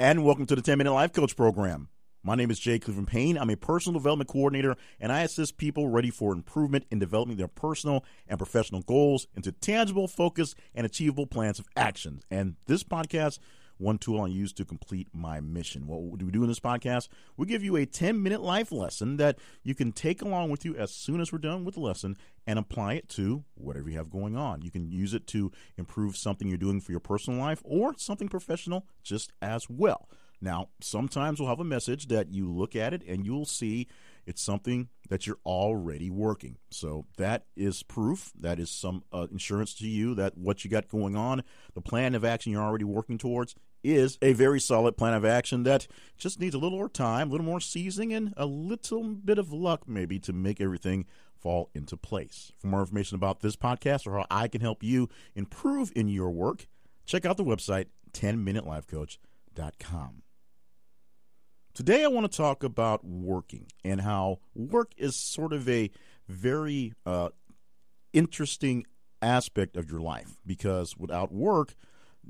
and welcome to the 10 Minute Life Coach Program. My name is Jay Cleveland Payne. I'm a personal development coordinator, and I assist people ready for improvement in developing their personal and professional goals into tangible, focused, and achievable plans of action. And this podcast one tool I use to complete my mission. What do we do in this podcast? We give you a 10 minute life lesson that you can take along with you as soon as we're done with the lesson and apply it to whatever you have going on. You can use it to improve something you're doing for your personal life or something professional just as well. Now, sometimes we'll have a message that you look at it and you'll see it's something that you're already working. So that is proof. That is some uh, insurance to you that what you got going on, the plan of action you're already working towards, is a very solid plan of action that just needs a little more time, a little more seasoning, and a little bit of luck maybe to make everything fall into place. For more information about this podcast or how I can help you improve in your work, check out the website 10minutelifecoach.com. Today I want to talk about working and how work is sort of a very uh, interesting aspect of your life because without work,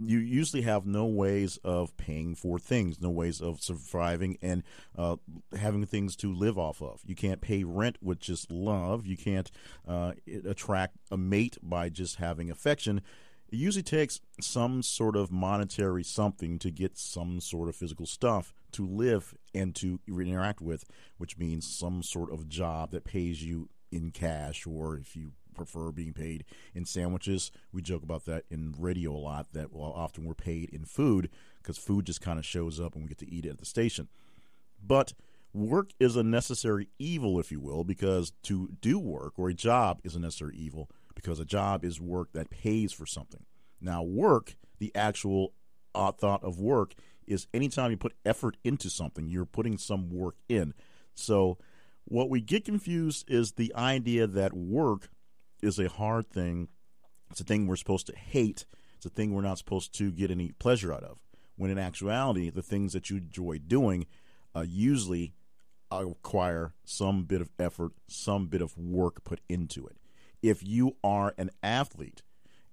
you usually have no ways of paying for things, no ways of surviving and uh, having things to live off of. You can't pay rent with just love. You can't uh, attract a mate by just having affection. It usually takes some sort of monetary something to get some sort of physical stuff to live and to interact with, which means some sort of job that pays you in cash or if you prefer being paid in sandwiches. We joke about that in radio a lot that well, often we're paid in food because food just kind of shows up and we get to eat it at the station. But work is a necessary evil, if you will, because to do work or a job is a necessary evil because a job is work that pays for something. Now, work, the actual uh, thought of work, is anytime you put effort into something, you're putting some work in. So, what we get confused is the idea that work is a hard thing. It's a thing we're supposed to hate. It's a thing we're not supposed to get any pleasure out of. When in actuality, the things that you enjoy doing uh, usually require some bit of effort, some bit of work put into it. If you are an athlete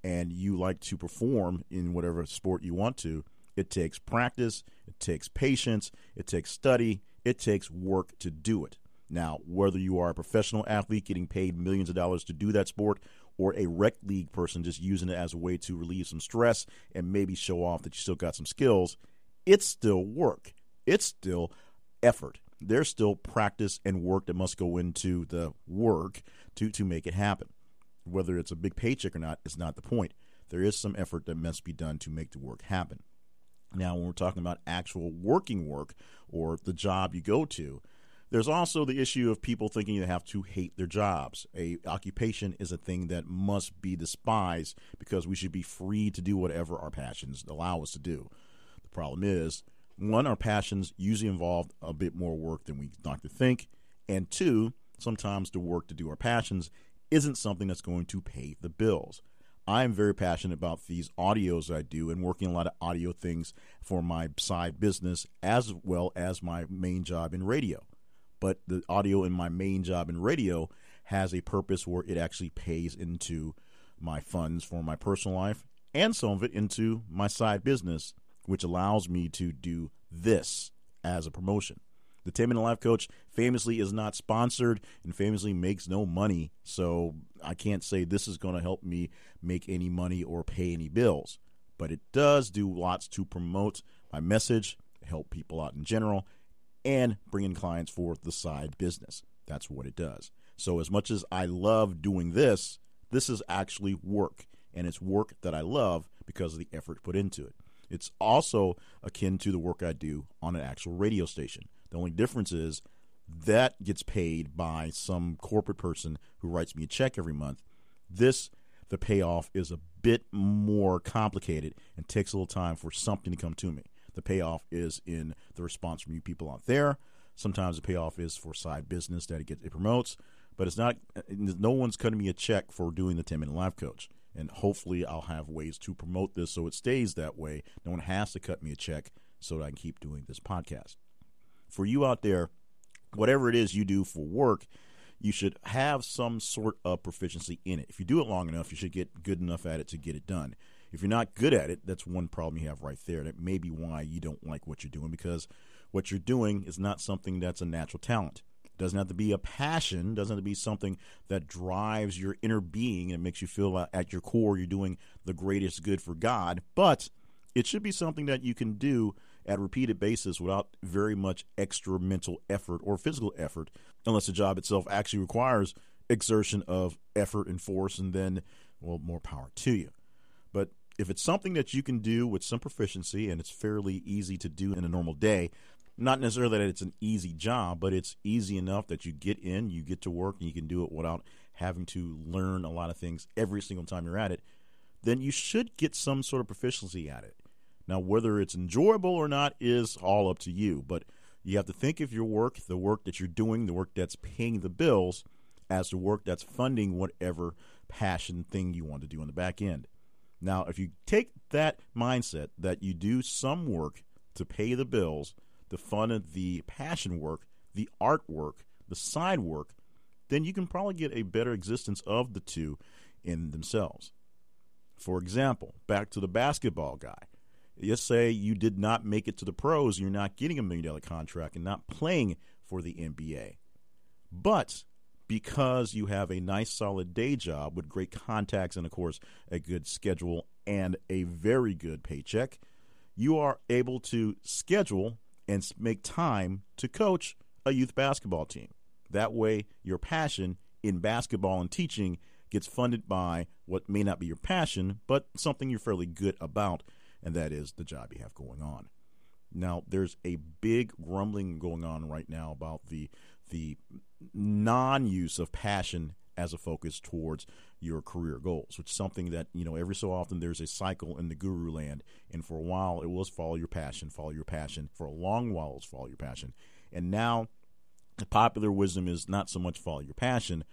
and you like to perform in whatever sport you want to, it takes practice, it takes patience, it takes study, it takes work to do it. Now, whether you are a professional athlete getting paid millions of dollars to do that sport, or a rec league person just using it as a way to relieve some stress and maybe show off that you still got some skills, it's still work. It's still effort. There's still practice and work that must go into the work to, to make it happen. Whether it's a big paycheck or not is not the point. There is some effort that must be done to make the work happen. Now, when we're talking about actual working work or the job you go to, there's also the issue of people thinking they have to hate their jobs. A occupation is a thing that must be despised because we should be free to do whatever our passions allow us to do. The problem is, one, our passions usually involve a bit more work than we like to think, and two, sometimes the work to do our passions isn't something that's going to pay the bills. I am very passionate about these audios I do and working a lot of audio things for my side business as well as my main job in radio but the audio in my main job in radio has a purpose where it actually pays into my funds for my personal life and some of it into my side business, which allows me to do this as a promotion. The 10 Minute Life Coach famously is not sponsored and famously makes no money, so I can't say this is going to help me make any money or pay any bills. But it does do lots to promote my message, help people out in general, and bring in clients for the side business. That's what it does. So, as much as I love doing this, this is actually work, and it's work that I love because of the effort put into it. It's also akin to the work I do on an actual radio station. The only difference is that gets paid by some corporate person who writes me a check every month. This, the payoff is a bit more complicated and takes a little time for something to come to me. The payoff is in the response from you people out there. Sometimes the payoff is for side business that it gets it promotes, but it's not. No one's cutting me a check for doing the ten minute life coach, and hopefully I'll have ways to promote this so it stays that way. No one has to cut me a check so that I can keep doing this podcast. For you out there, whatever it is you do for work, you should have some sort of proficiency in it. If you do it long enough, you should get good enough at it to get it done. If you're not good at it, that's one problem you have right there. That may be why you don't like what you're doing because what you're doing is not something that's a natural talent. It doesn't have to be a passion, doesn't have to be something that drives your inner being and makes you feel at your core you're doing the greatest good for God, but it should be something that you can do at repeated basis without very much extra mental effort or physical effort, unless the job itself actually requires exertion of effort and force, and then, well, more power to you. If it's something that you can do with some proficiency and it's fairly easy to do in a normal day, not necessarily that it's an easy job, but it's easy enough that you get in, you get to work, and you can do it without having to learn a lot of things every single time you're at it, then you should get some sort of proficiency at it. Now, whether it's enjoyable or not is all up to you, but you have to think of your work, the work that you're doing, the work that's paying the bills, as the work that's funding whatever passion thing you want to do on the back end. Now, if you take that mindset that you do some work to pay the bills, to fund the passion work, the artwork, the side work, then you can probably get a better existence of the two in themselves. For example, back to the basketball guy. Let's say you did not make it to the pros, you're not getting a million dollar contract and not playing for the NBA. But because you have a nice solid day job with great contacts and of course a good schedule and a very good paycheck, you are able to schedule and make time to coach a youth basketball team. That way your passion in basketball and teaching gets funded by what may not be your passion, but something you're fairly good about, and that is the job you have going on. Now, there's a big grumbling going on right now about the the non-use of passion as a focus towards your career goals, which is something that, you know, every so often there's a cycle in the guru land. And for a while it was follow your passion, follow your passion. For a long while it was follow your passion. And now the popular wisdom is not so much follow your passion,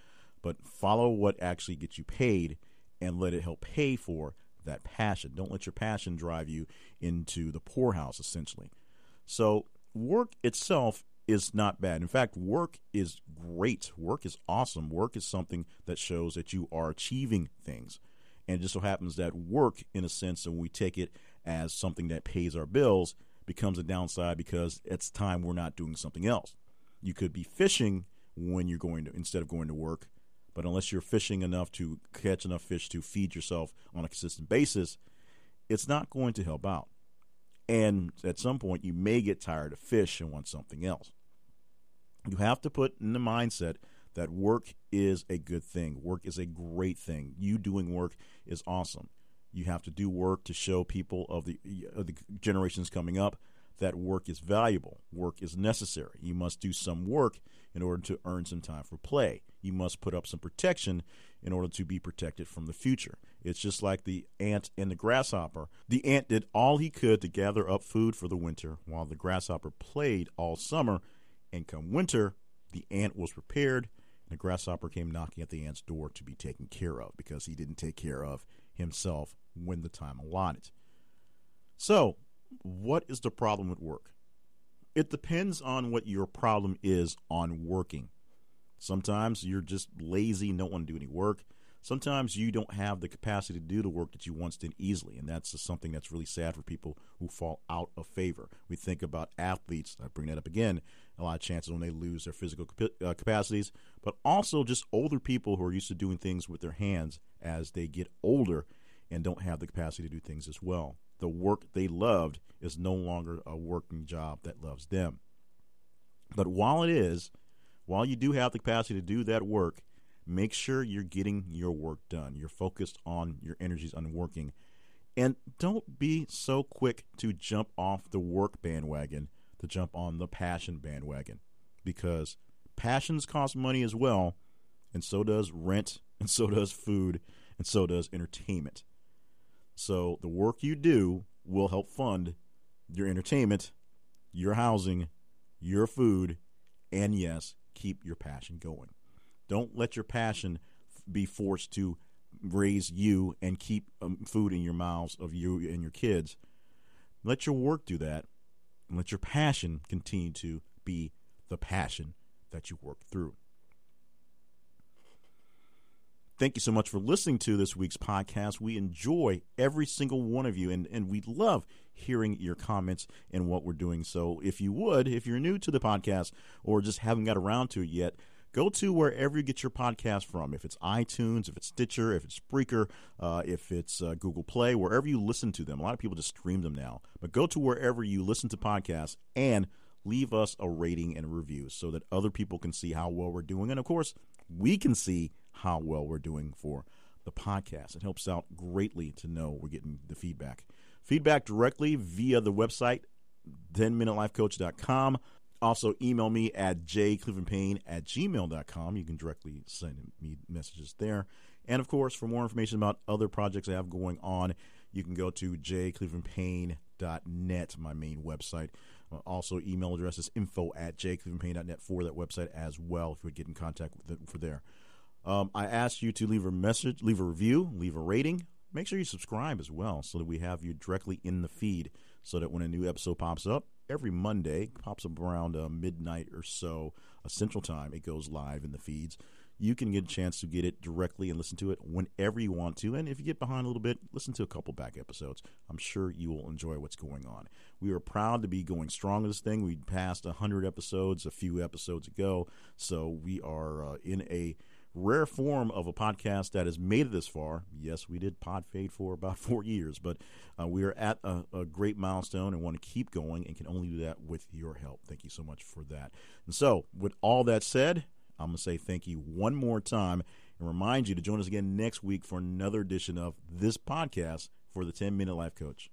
but follow what actually gets you paid and let it help pay for that passion. Don't let your passion drive you into the poorhouse, essentially. So, work itself is not bad. In fact, work is great. Work is awesome. Work is something that shows that you are achieving things. And it just so happens that work, in a sense, when we take it as something that pays our bills, becomes a downside because it's time we're not doing something else. You could be fishing when you're going to, instead of going to work, but unless you're fishing enough to catch enough fish to feed yourself on a consistent basis, it's not going to help out. And at some point, you may get tired of fish and want something else. You have to put in the mindset that work is a good thing. Work is a great thing. You doing work is awesome. You have to do work to show people of the, of the generations coming up that work is valuable. Work is necessary. You must do some work in order to earn some time for play. You must put up some protection in order to be protected from the future. It's just like the ant and the grasshopper. The ant did all he could to gather up food for the winter, while the grasshopper played all summer. And come winter, the ant was prepared, and the grasshopper came knocking at the ant's door to be taken care of because he didn't take care of himself when the time allotted. So, what is the problem with work? It depends on what your problem is on working. Sometimes you're just lazy, don't want to do any work. Sometimes you don't have the capacity to do the work that you once did easily, and that's something that's really sad for people who fall out of favor. We think about athletes, I bring that up again, a lot of chances when they lose their physical uh, capacities, but also just older people who are used to doing things with their hands as they get older and don't have the capacity to do things as well. The work they loved is no longer a working job that loves them. But while it is, while you do have the capacity to do that work, make sure you're getting your work done. You're focused on your energies on working. And don't be so quick to jump off the work bandwagon to jump on the passion bandwagon because passions cost money as well, and so does rent, and so does food, and so does entertainment. So the work you do will help fund your entertainment, your housing, your food, and yes, keep your passion going. Don't let your passion be forced to raise you and keep um, food in your mouths of you and your kids. Let your work do that, and let your passion continue to be the passion that you work through. Thank you so much for listening to this week's podcast. We enjoy every single one of you, and, and we love hearing your comments and what we're doing. So, if you would, if you're new to the podcast or just haven't got around to it yet, go to wherever you get your podcast from. If it's iTunes, if it's Stitcher, if it's Spreaker, uh, if it's uh, Google Play, wherever you listen to them. A lot of people just stream them now. But go to wherever you listen to podcasts and leave us a rating and a review so that other people can see how well we're doing. And of course, we can see how well we're doing for the podcast. It helps out greatly to know we're getting the feedback. Feedback directly via the website, 10minutelifecoach.com. Also, email me at jclevelandpayne at gmail.com. You can directly send me messages there. And of course, for more information about other projects I have going on, you can go to jclevelandpayne.net, my main website. Uh, also, email address is info at jclevelandpayne.net for that website as well if you would get in contact with it for there. Um, I ask you to leave a message, leave a review, leave a rating. Make sure you subscribe as well so that we have you directly in the feed so that when a new episode pops up, every Monday, pops up around uh, midnight or so, a Central Time, it goes live in the feeds. You can get a chance to get it directly and listen to it whenever you want to. And if you get behind a little bit, listen to a couple back episodes. I'm sure you will enjoy what's going on. We are proud to be going strong with this thing. We passed 100 episodes a few episodes ago. So we are uh, in a rare form of a podcast that has made it this far. Yes, we did pod fade for about four years, but uh, we are at a, a, great milestone and want to keep going and can only do that with your help. Thank you so much for that. And so, with all that said, I'm going to say thank you one more time and remind you to join us again next week for another edition of this podcast for the 10 Minute Life Coach.